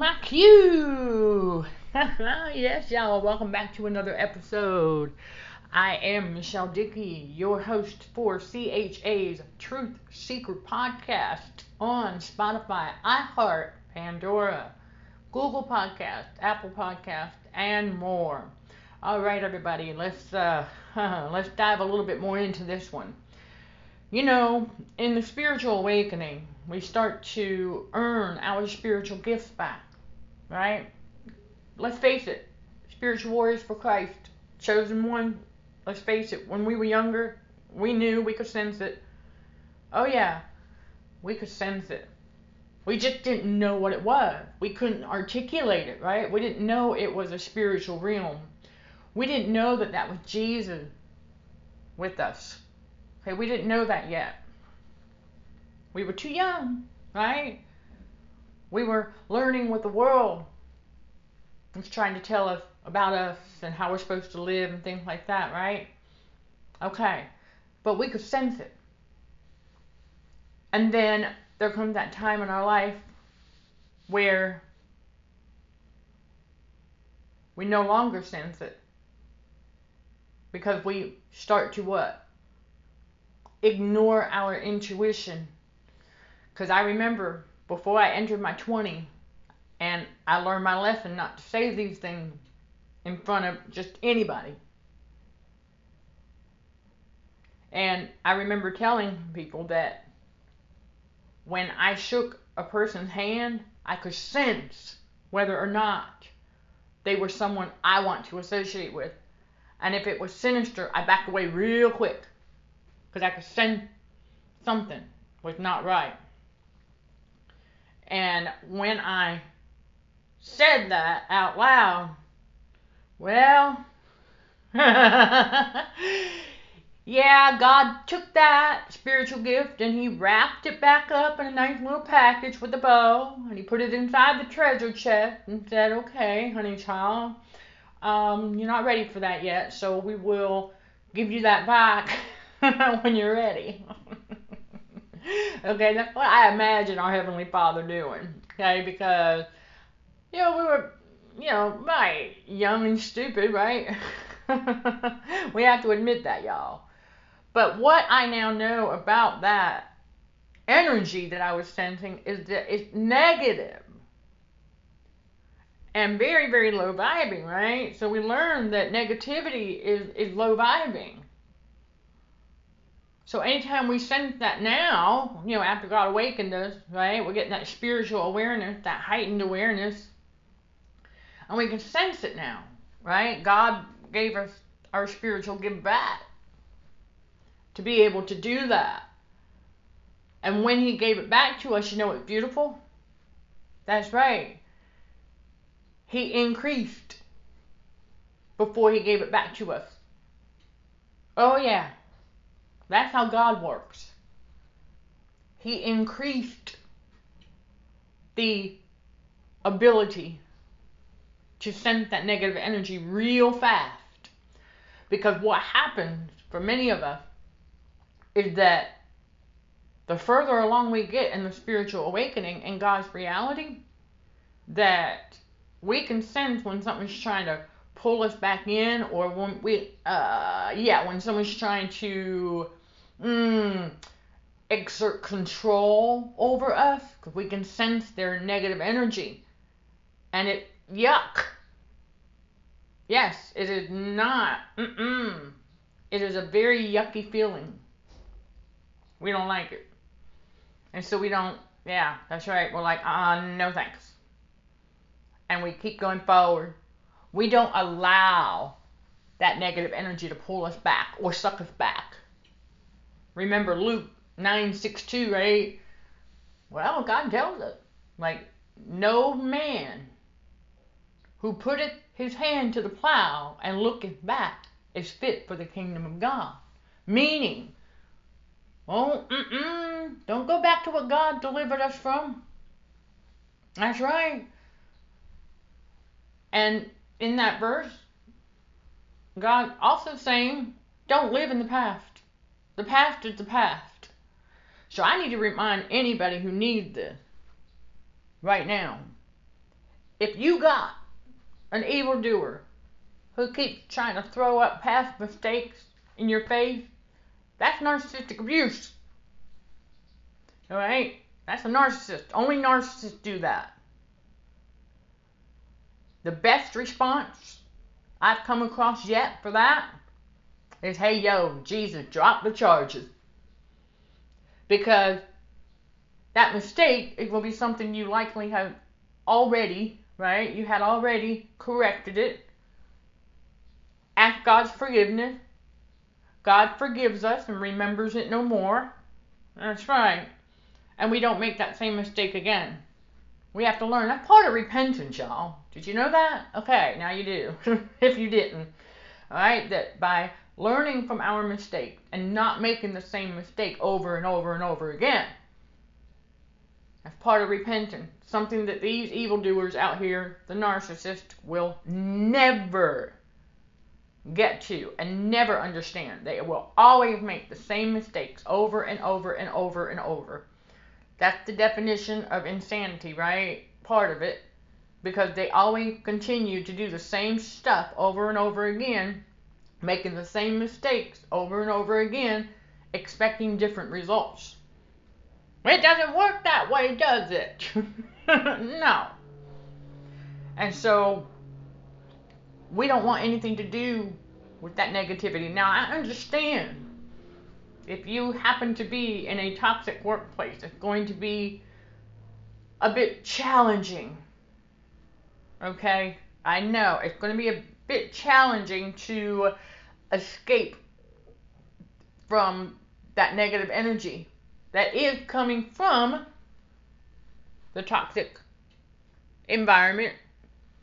My cue. yes, y'all, welcome back to another episode. I am Michelle Dickey, your host for CHA's Truth Seeker podcast on Spotify, iHeart, Pandora, Google Podcast, Apple Podcast, and more. All right, everybody, let's uh, let's dive a little bit more into this one. You know, in the spiritual awakening, we start to earn our spiritual gifts back, right? Let's face it, spiritual warriors for Christ, chosen one. Let's face it, when we were younger, we knew we could sense it. Oh, yeah, we could sense it. We just didn't know what it was. We couldn't articulate it, right? We didn't know it was a spiritual realm. We didn't know that that was Jesus with us. Okay, we didn't know that yet. We were too young, right? We were learning what the world was trying to tell us about us and how we're supposed to live and things like that, right? Okay, but we could sense it. And then there comes that time in our life where we no longer sense it because we start to what? ignore our intuition. Because I remember before I entered my 20 and I learned my lesson not to say these things in front of just anybody. And I remember telling people that when I shook a person's hand, I could sense whether or not they were someone I want to associate with. And if it was sinister, I backed away real quick because I could sense something was not right. And when I said that out loud, well, yeah, God took that spiritual gift and He wrapped it back up in a nice little package with a bow and He put it inside the treasure chest and said, okay, honey child, um, you're not ready for that yet, so we will give you that back. when you're ready. okay, that's what I imagine our Heavenly Father doing. Okay, because, you know, we were, you know, right, young and stupid, right? we have to admit that, y'all. But what I now know about that energy that I was sensing is that it's negative and very, very low vibing, right? So we learned that negativity is, is low vibing. So anytime we sense that now, you know, after God awakened us, right, we're getting that spiritual awareness, that heightened awareness, and we can sense it now, right? God gave us our spiritual gift back to be able to do that. And when He gave it back to us, you know what's beautiful? That's right. He increased before He gave it back to us. Oh, yeah. That's how God works. He increased the ability to sense that negative energy real fast. Because what happens for many of us is that the further along we get in the spiritual awakening in God's reality, that we can sense when something's trying to pull us back in or when we uh yeah when someone's trying to mm, exert control over us because we can sense their negative energy. And it, yuck. Yes, it is not, mm-mm. It is a very yucky feeling. We don't like it. And so we don't, yeah, that's right. We're like, uh, no thanks. And we keep going forward. We don't allow that negative energy to pull us back or suck us back. Remember Luke 9:62, right? Well, God tells us, like, no man who putteth his hand to the plow and looketh back is fit for the kingdom of God. Meaning, oh, mm-mm, don't go back to what God delivered us from. That's right. And in that verse, God also saying, don't live in the past. The past is the past. So I need to remind anybody who needs this right now. If you got an evildoer who keeps trying to throw up past mistakes in your face, that's narcissistic abuse. Alright? That's a narcissist. Only narcissists do that. The best response I've come across yet for that is hey, yo, Jesus, drop the charges. Because that mistake, it will be something you likely have already, right? You had already corrected it. Ask God's forgiveness. God forgives us and remembers it no more. That's right. And we don't make that same mistake again. We have to learn. That's part of repentance, y'all. Did you know that? Okay, now you do. if you didn't. Alright, that by learning from our mistake and not making the same mistake over and over and over again. That's part of repentance. Something that these evildoers out here, the narcissists, will never get to and never understand. They will always make the same mistakes over and over and over and over. That's the definition of insanity, right? Part of it. Because they always continue to do the same stuff over and over again, making the same mistakes over and over again, expecting different results. It doesn't work that way, does it? no. And so we don't want anything to do with that negativity. Now, I understand if you happen to be in a toxic workplace, it's going to be a bit challenging. Okay? I know it's going to be a bit challenging to escape from that negative energy that is coming from the toxic environment,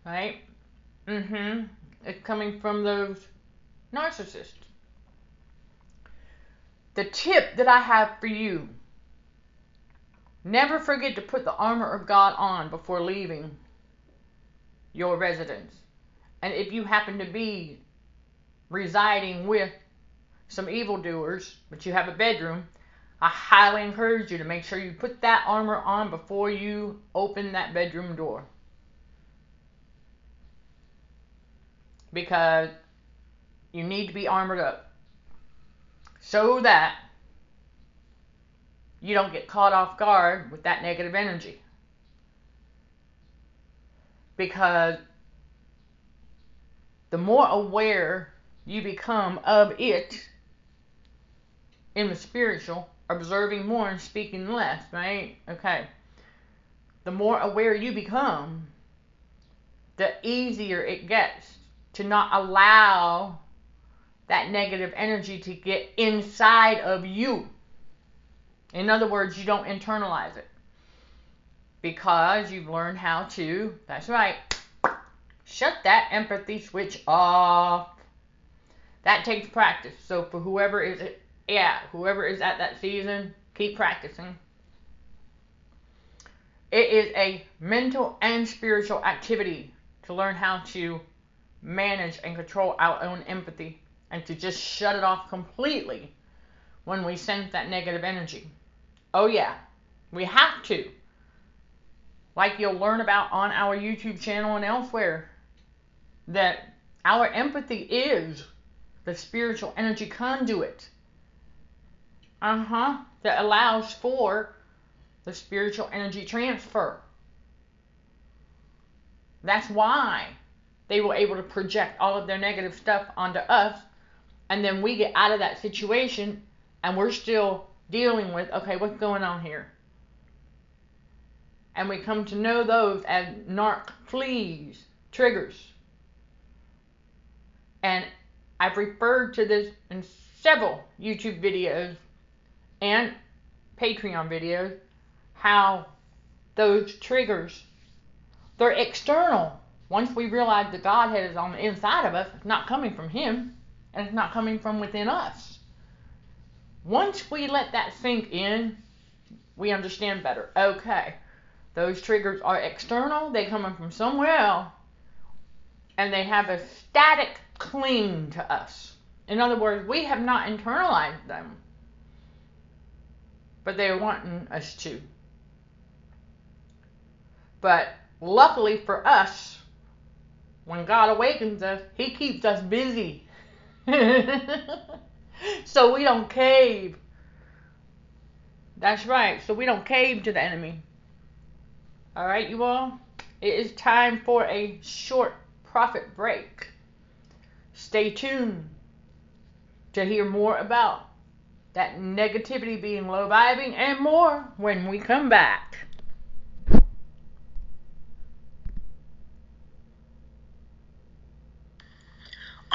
right? Mm-hmm. It's coming from those narcissists. The tip that I have for you never forget to put the armor of God on before leaving your residence. And if you happen to be residing with some evildoers, but you have a bedroom, I highly encourage you to make sure you put that armor on before you open that bedroom door. Because you need to be armored up so that you don't get caught off guard with that negative energy. Because the more aware you become of it in the spiritual, observing more and speaking less, right? Okay. The more aware you become, the easier it gets to not allow that negative energy to get inside of you. In other words, you don't internalize it because you've learned how to, that's right, shut that empathy switch off. That takes practice. So for whoever is yeah, whoever is at that season, keep practicing. It is a mental and spiritual activity to learn how to manage and control our own empathy and to just shut it off completely when we sense that negative energy. Oh, yeah, we have to. Like you'll learn about on our YouTube channel and elsewhere, that our empathy is the spiritual energy conduit uh huh. That allows for the spiritual energy transfer. That's why they were able to project all of their negative stuff onto us. And then we get out of that situation and we're still dealing with okay, what's going on here? And we come to know those as narc fleas, triggers. And I've referred to this in several YouTube videos and Patreon videos how those triggers they're external. Once we realize the Godhead is on the inside of us, it's not coming from Him, and it's not coming from within us. Once we let that sink in, we understand better. Okay, those triggers are external, they're coming from somewhere else, and they have a static cling to us. In other words, we have not internalized them but they're wanting us to. But luckily for us, when God awakens us, He keeps us busy. so we don't cave. That's right. So we don't cave to the enemy. All right, you all? It is time for a short profit break. Stay tuned to hear more about that negativity being low vibing and more when we come back.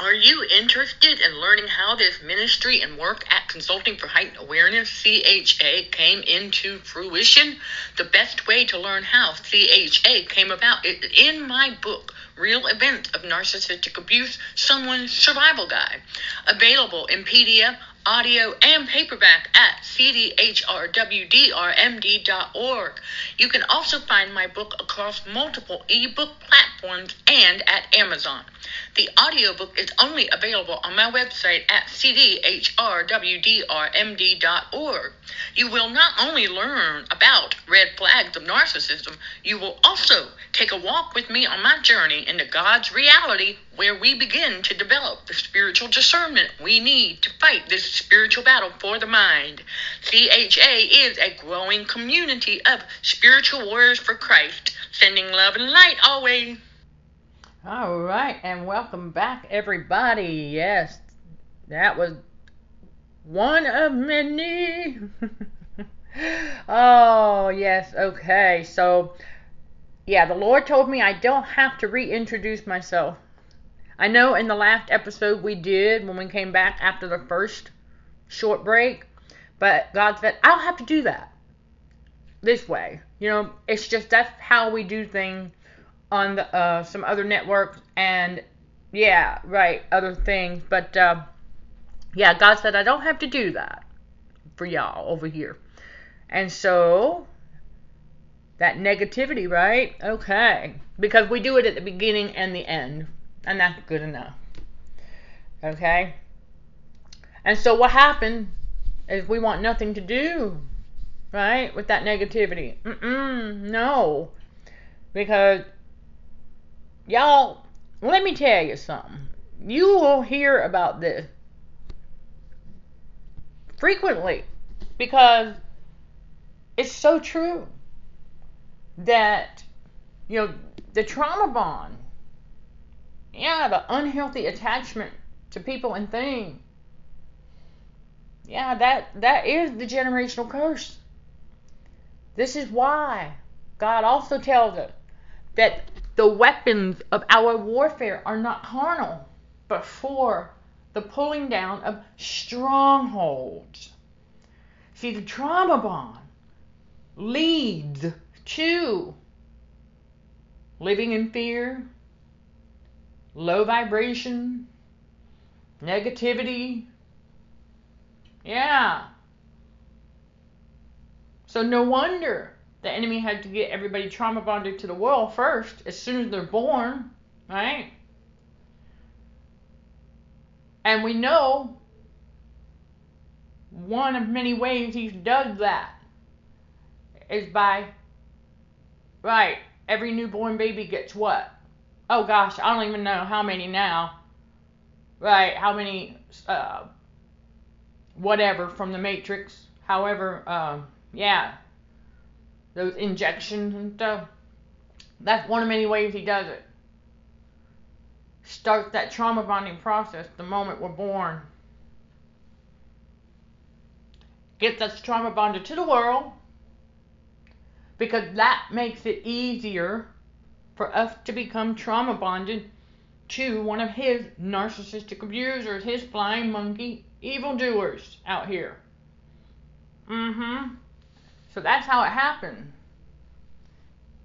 Are you interested in learning how this ministry and work at Consulting for Heightened Awareness, CHA, came into fruition? The best way to learn how CHA came about is in my book, Real Events of Narcissistic Abuse Someone's Survival Guide, available in PDF, audio, and paperback at cdhrwdrmd.org. You can also find my book across multiple ebook platforms and at Amazon. The audiobook is only available on my website at cdhrwdrmd.org. You will not only learn about red flags of narcissism, you will also take a walk with me on my journey into God's reality where we begin to develop the spiritual discernment we need to fight this spiritual battle for the mind. CHA is a growing community of spiritual warriors for Christ, sending love and light always. All right, and welcome back, everybody. Yes, that was one of many. oh, yes, okay. So, yeah, the Lord told me I don't have to reintroduce myself. I know in the last episode we did when we came back after the first short break, but God said, I don't have to do that this way. You know, it's just that's how we do things on the, uh, some other networks and yeah, right, other things. But uh, yeah, God said I don't have to do that for y'all over here. And so that negativity, right? Okay. Because we do it at the beginning and the end. And that's good enough. Okay? And so what happened is we want nothing to do, right, with that negativity. Mm-mm, no. Because Y'all, let me tell you something. You will hear about this frequently because it's so true that, you know, the trauma bond, yeah, the unhealthy attachment to people and things, yeah, that that is the generational curse. This is why God also tells us that the weapons of our warfare are not carnal, but for the pulling down of strongholds. See, the trauma bond leads to living in fear, low vibration, negativity. Yeah. So, no wonder the enemy had to get everybody trauma bonded to the world first as soon as they're born, right? And we know one of many ways he does that is by, right, every newborn baby gets what? Oh gosh, I don't even know how many now. Right, how many, uh, whatever from the Matrix. However, um, yeah, those injections and stuff. That's one of many ways he does it. Starts that trauma bonding process the moment we're born. Gets us trauma bonded to the world because that makes it easier for us to become trauma bonded to one of his narcissistic abusers, his flying monkey evildoers out here. Mm hmm. So that's how it happened.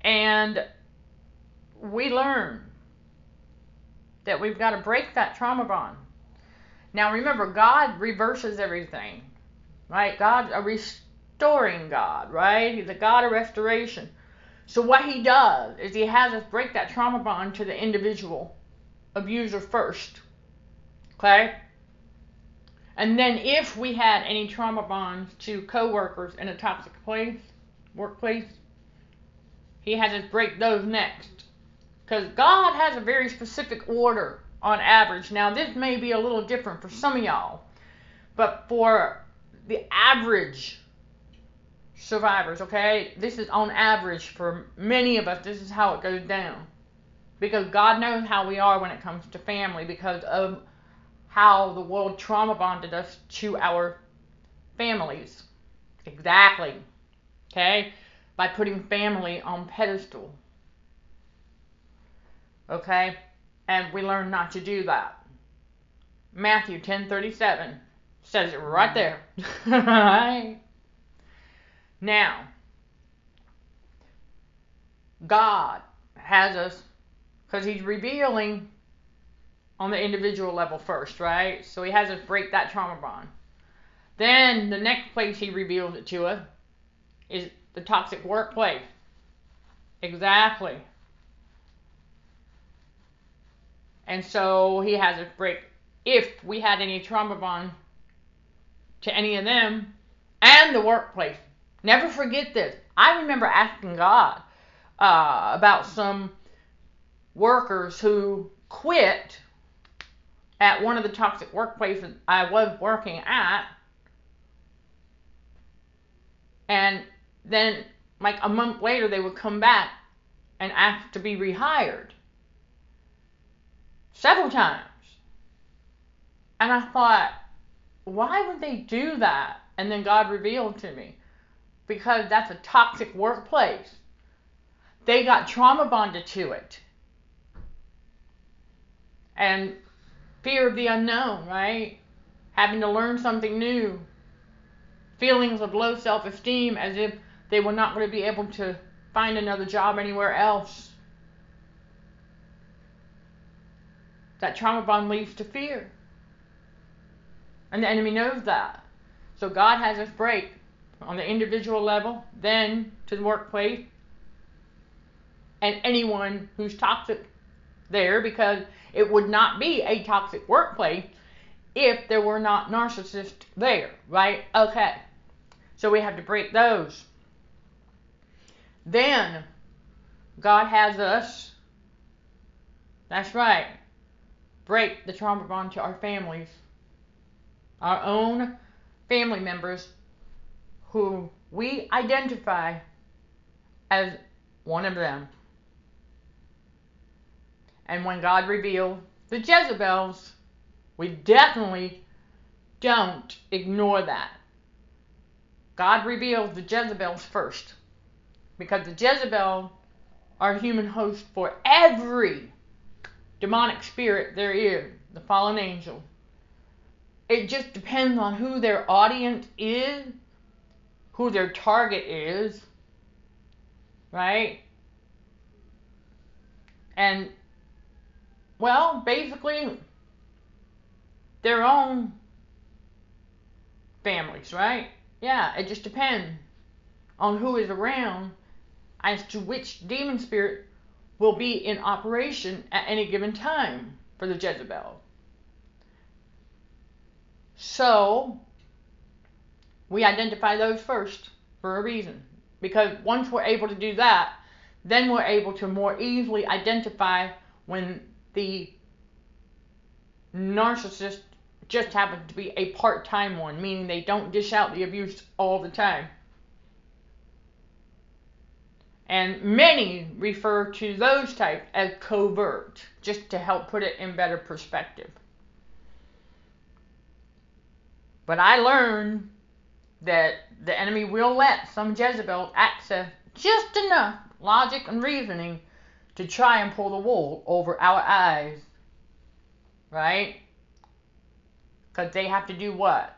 And we learn that we've got to break that trauma bond. Now remember, God reverses everything, right? God, a restoring God, right? He's a God of restoration. So what he does is he has us break that trauma bond to the individual abuser first. Okay? And then if we had any trauma bonds to coworkers in a toxic place, workplace, He has us break those next. Because God has a very specific order on average. Now, this may be a little different for some of y'all, but for the average survivors, okay, this is on average for many of us, this is how it goes down. Because God knows how we are when it comes to family because of how the world trauma bonded us to our families. Exactly. Okay? By putting family on pedestal. Okay? And we learn not to do that. Matthew 10:37 says it right there. right? Now, God has us because he's revealing on the individual level first, right? So he has us break that trauma bond. Then the next place he reveals it to us is the toxic workplace. Exactly. And so he has us break if we had any trauma bond to any of them and the workplace. Never forget this. I remember asking God uh, about some workers who quit at one of the toxic workplaces I was working at. And then, like a month later, they would come back and ask to be rehired. Several times. And I thought, why would they do that? And then God revealed to me because that's a toxic workplace. They got trauma bonded to it. And fear of the unknown, right? Having to learn something new. Feelings of low self esteem as if they were not going to be able to find another job anywhere else. That trauma bond leads to fear. And the enemy knows that. So God has us break on the individual level, then to the workplace, and anyone who's toxic there because it would not be a toxic workplace if there were not narcissists there, right? Okay. So we have to break those. Then God has us, that's right, break the trauma bond to our families, our own family members who we identify as one of them. And when God revealed the Jezebels, we definitely don't ignore that. God revealed the Jezebels first. Because the Jezebel are human host for every demonic spirit there is, the fallen angel. It just depends on who their audience is, who their target is, right? And well, basically, their own families, right? Yeah, it just depends on who is around as to which demon spirit will be in operation at any given time for the Jezebel. So, we identify those first for a reason. Because once we're able to do that, then we're able to more easily identify when the narcissist just happens to be a part time one, meaning they don't dish out the abuse all the time. And many refer to those types as covert, just to help put it in better perspective. But I learned that the enemy will let some Jezebel access just enough logic and reasoning to try and pull the wool over our eyes. Right? Because they have to do what?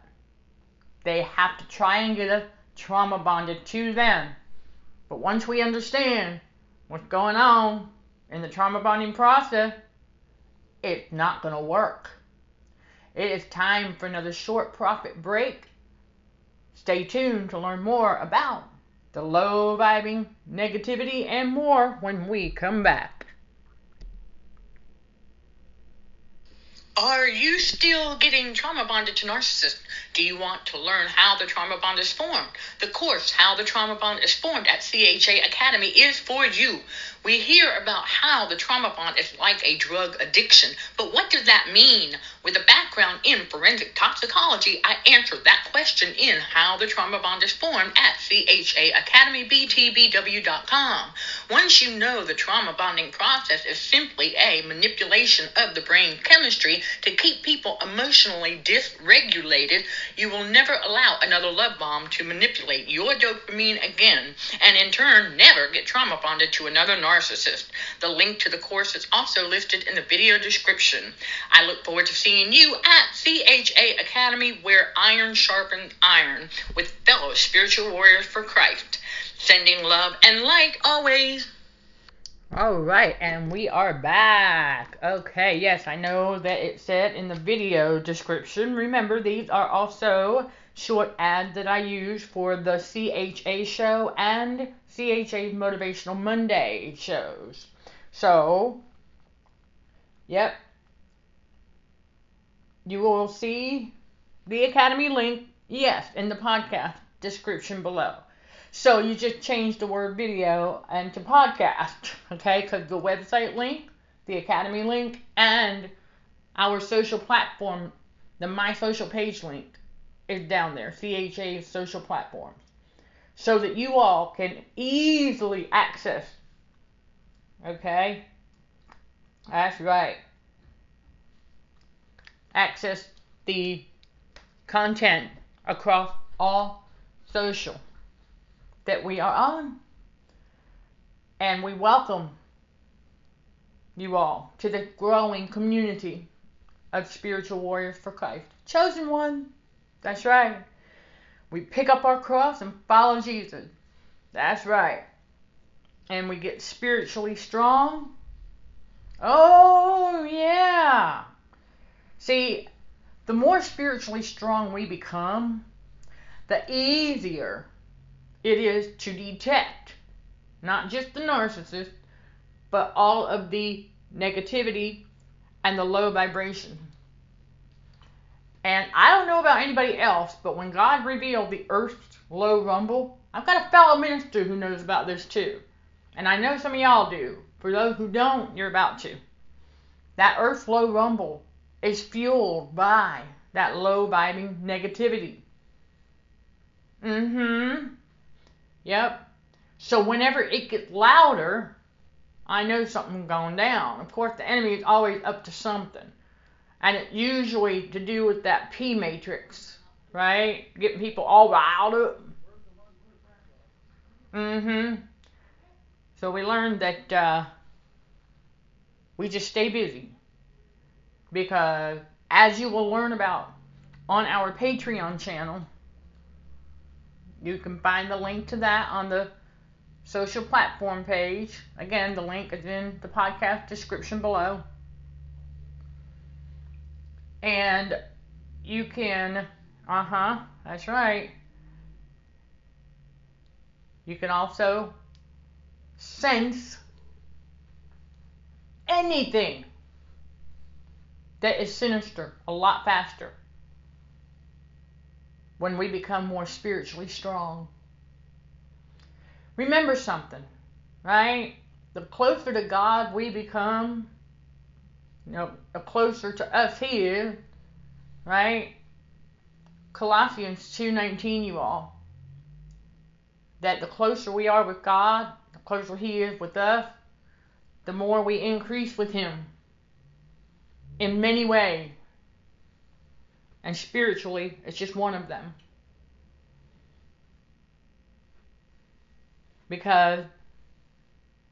They have to try and get us trauma bonded to them. But once we understand what's going on in the trauma bonding process, it's not going to work. It is time for another short profit break. Stay tuned to learn more about the low vibing, negativity, and more when we come back. Are you still getting trauma bonded to narcissists? Do you want to learn how the trauma bond is formed? The course, How the Trauma Bond is Formed at CHA Academy, is for you. We hear about how the trauma bond is like a drug addiction, but what does that mean? With a background in forensic toxicology, I answered that question in How the Trauma Bond is Formed at CHAAcademyBTBW.com. Once you know the trauma bonding process is simply a manipulation of the brain chemistry to keep people emotionally dysregulated, you will never allow another love bomb to manipulate your dopamine again, and in turn, never get trauma bonded to another narcissist. The link to the course is also listed in the video description. I look forward to seeing you at CHA Academy where iron sharpens iron with fellow spiritual warriors for Christ. Sending love and light always. All right, and we are back. Okay, yes, I know that it said in the video description. Remember, these are also short ads that I use for the CHA show and CHA's Motivational Monday shows. So, yep. You will see the Academy link, yes, in the podcast description below. So you just change the word video and to podcast, okay? Because the website link, the Academy link, and our social platform, the My Social page link, is down there. CHA's social platforms so that you all can easily access. Okay? That's right. Access the content across all social that we are on. And we welcome you all to the growing community of spiritual warriors for Christ. Chosen one. That's right. We pick up our cross and follow Jesus. That's right. And we get spiritually strong. Oh, yeah. See, the more spiritually strong we become, the easier it is to detect not just the narcissist, but all of the negativity and the low vibration. And I don't know about anybody else, but when God revealed the earth's low rumble, I've got a fellow minister who knows about this too. And I know some of y'all do. For those who don't, you're about to. That earth's low rumble is fueled by that low vibing negativity. Mm-hmm. Yep. So whenever it gets louder, I know something's going down. Of course, the enemy is always up to something and it's usually to do with that P matrix, right? Getting people all riled up. Mm-hmm. So we learned that uh, we just stay busy because as you will learn about on our Patreon channel, you can find the link to that on the social platform page. Again, the link is in the podcast description below and you can, uh huh, that's right. You can also sense anything that is sinister a lot faster when we become more spiritually strong. Remember something, right? The closer to God we become, you know, closer to us he is, right? Colossians 2:19 you all. That the closer we are with God, the closer he is with us, the more we increase with him in many ways. And spiritually, it's just one of them. Because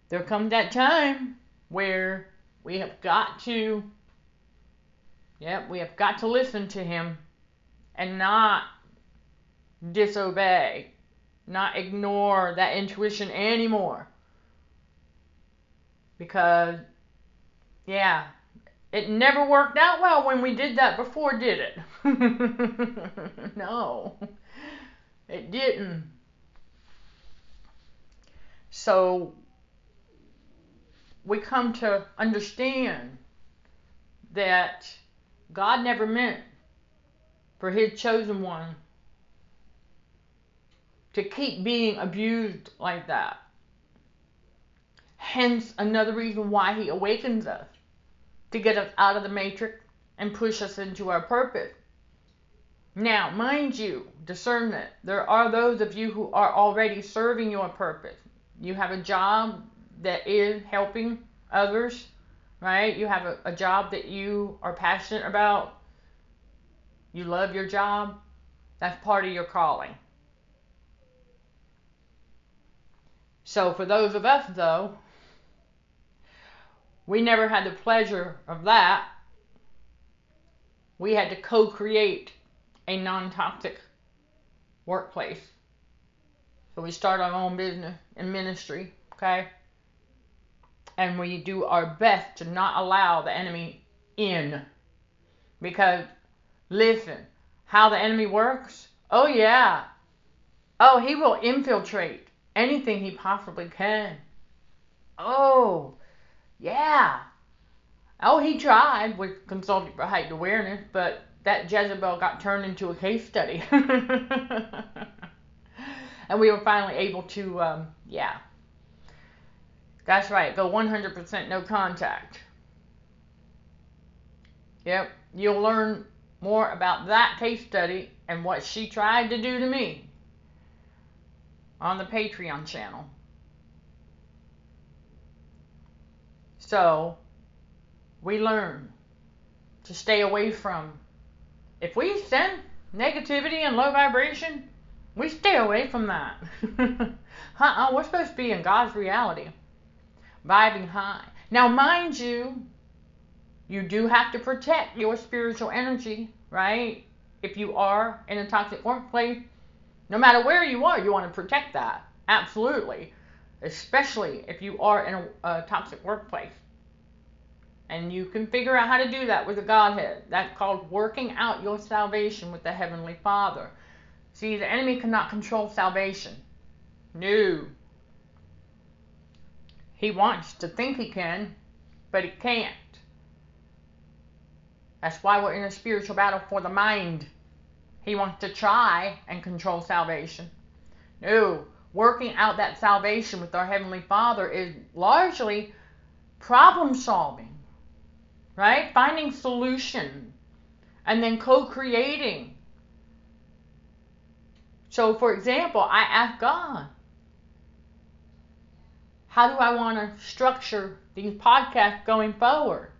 there comes that time where we have got to, yep, we have got to listen to him and not disobey, not ignore that intuition anymore. Because, yeah, it never worked out well when we did that before, did it? no, it didn't. So we come to understand that God never meant for his chosen one to keep being abused like that. Hence, another reason why he awakens us to get us out of the matrix and push us into our purpose. Now, mind you, discernment. There are those of you who are already serving your purpose. You have a job that is helping others, right? You have a, a job that you are passionate about. You love your job. That's part of your calling. So, for those of us, though, we never had the pleasure of that. We had to co create a non toxic workplace. So, we start our own business and ministry, okay? And we do our best to not allow the enemy in. Because, listen, how the enemy works? Oh, yeah. Oh, he will infiltrate anything he possibly can. Oh, yeah. Oh, he tried with Consulting for Heightened Awareness, but that Jezebel got turned into a case study. and we were finally able to, um, yeah. That's right, go 100% no contact. Yep, you'll learn more about that case study and what she tried to do to me on the Patreon channel. So, we learn to stay away from. If we send negativity and low vibration, we stay away from that. uh-uh, we're supposed to be in God's reality, vibing high. Now, mind you, you do have to protect your spiritual energy, right? If you are in a toxic workplace, no matter where you are, you want to protect that. Absolutely. Especially if you are in a, a toxic workplace. And you can figure out how to do that with the Godhead. That's called working out your salvation with the Heavenly Father. See, the enemy cannot control salvation. No. He wants to think he can, but he can't. That's why we're in a spiritual battle for the mind. He wants to try and control salvation. No, working out that salvation with our Heavenly Father is largely problem solving, right? Finding solution and then co creating. So, for example, I ask God, how do I want to structure these podcasts going forward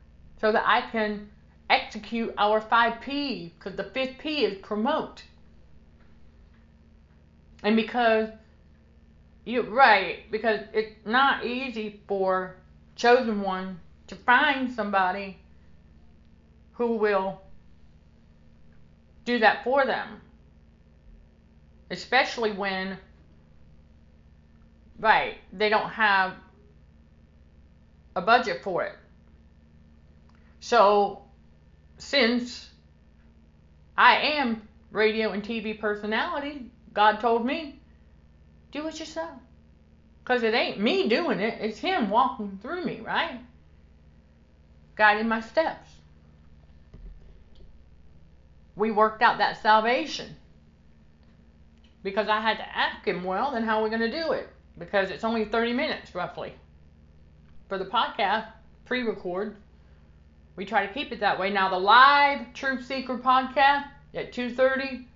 so that I can execute our five P because the fifth P is promote. And because you're right, because it's not easy for chosen one to find somebody who will do that for them. Especially when, right, they don't have a budget for it. So since I am radio and TV personality, God told me, do it yourself. Because it ain't me doing it, it's Him walking through me, right? Guiding my steps. We worked out that salvation. Because I had to ask Him, well, then how are we going to do it? Because it's only 30 minutes, roughly. For the podcast, pre record, we try to keep it that way. Now the live Truth Seeker podcast at 2:30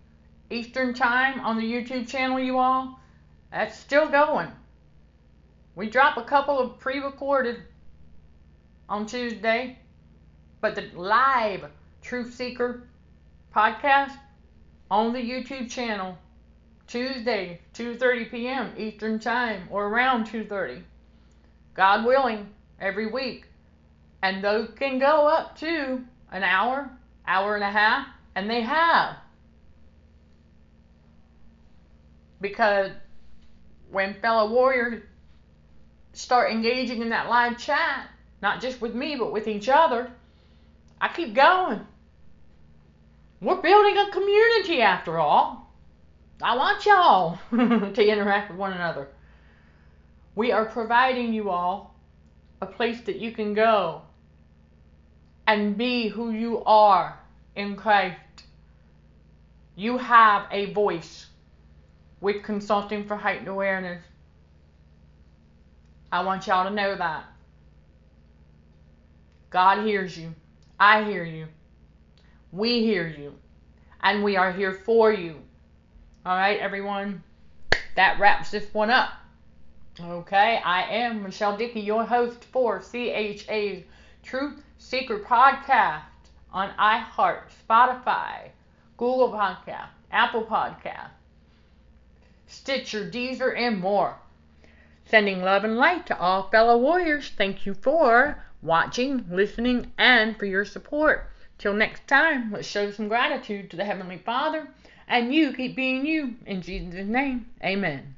Eastern Time on the YouTube channel, you all, that's still going. We drop a couple of pre-recorded on Tuesday, but the live Truth Seeker podcast on the YouTube channel Tuesday 2:30 p.m. Eastern Time or around 2:30. God willing, every week and those can go up to an hour, hour and a half, and they have. Because when fellow warriors start engaging in that live chat, not just with me, but with each other, I keep going. We're building a community after all. I want y'all to interact with one another. We are providing you all a place that you can go and be who you are in Christ. You have a voice with Consulting for Heightened Awareness. I want y'all to know that. God hears you. I hear you. We hear you. And we are here for you. All right, everyone. That wraps this one up. Okay, I am Michelle Dickey, your host for CHA's Truth Seeker podcast on iHeart, Spotify, Google Podcast, Apple Podcast, Stitcher, Deezer, and more. Sending love and light to all fellow warriors. Thank you for watching, listening, and for your support. Till next time, let's show some gratitude to the Heavenly Father, and you keep being you. In Jesus' name, amen.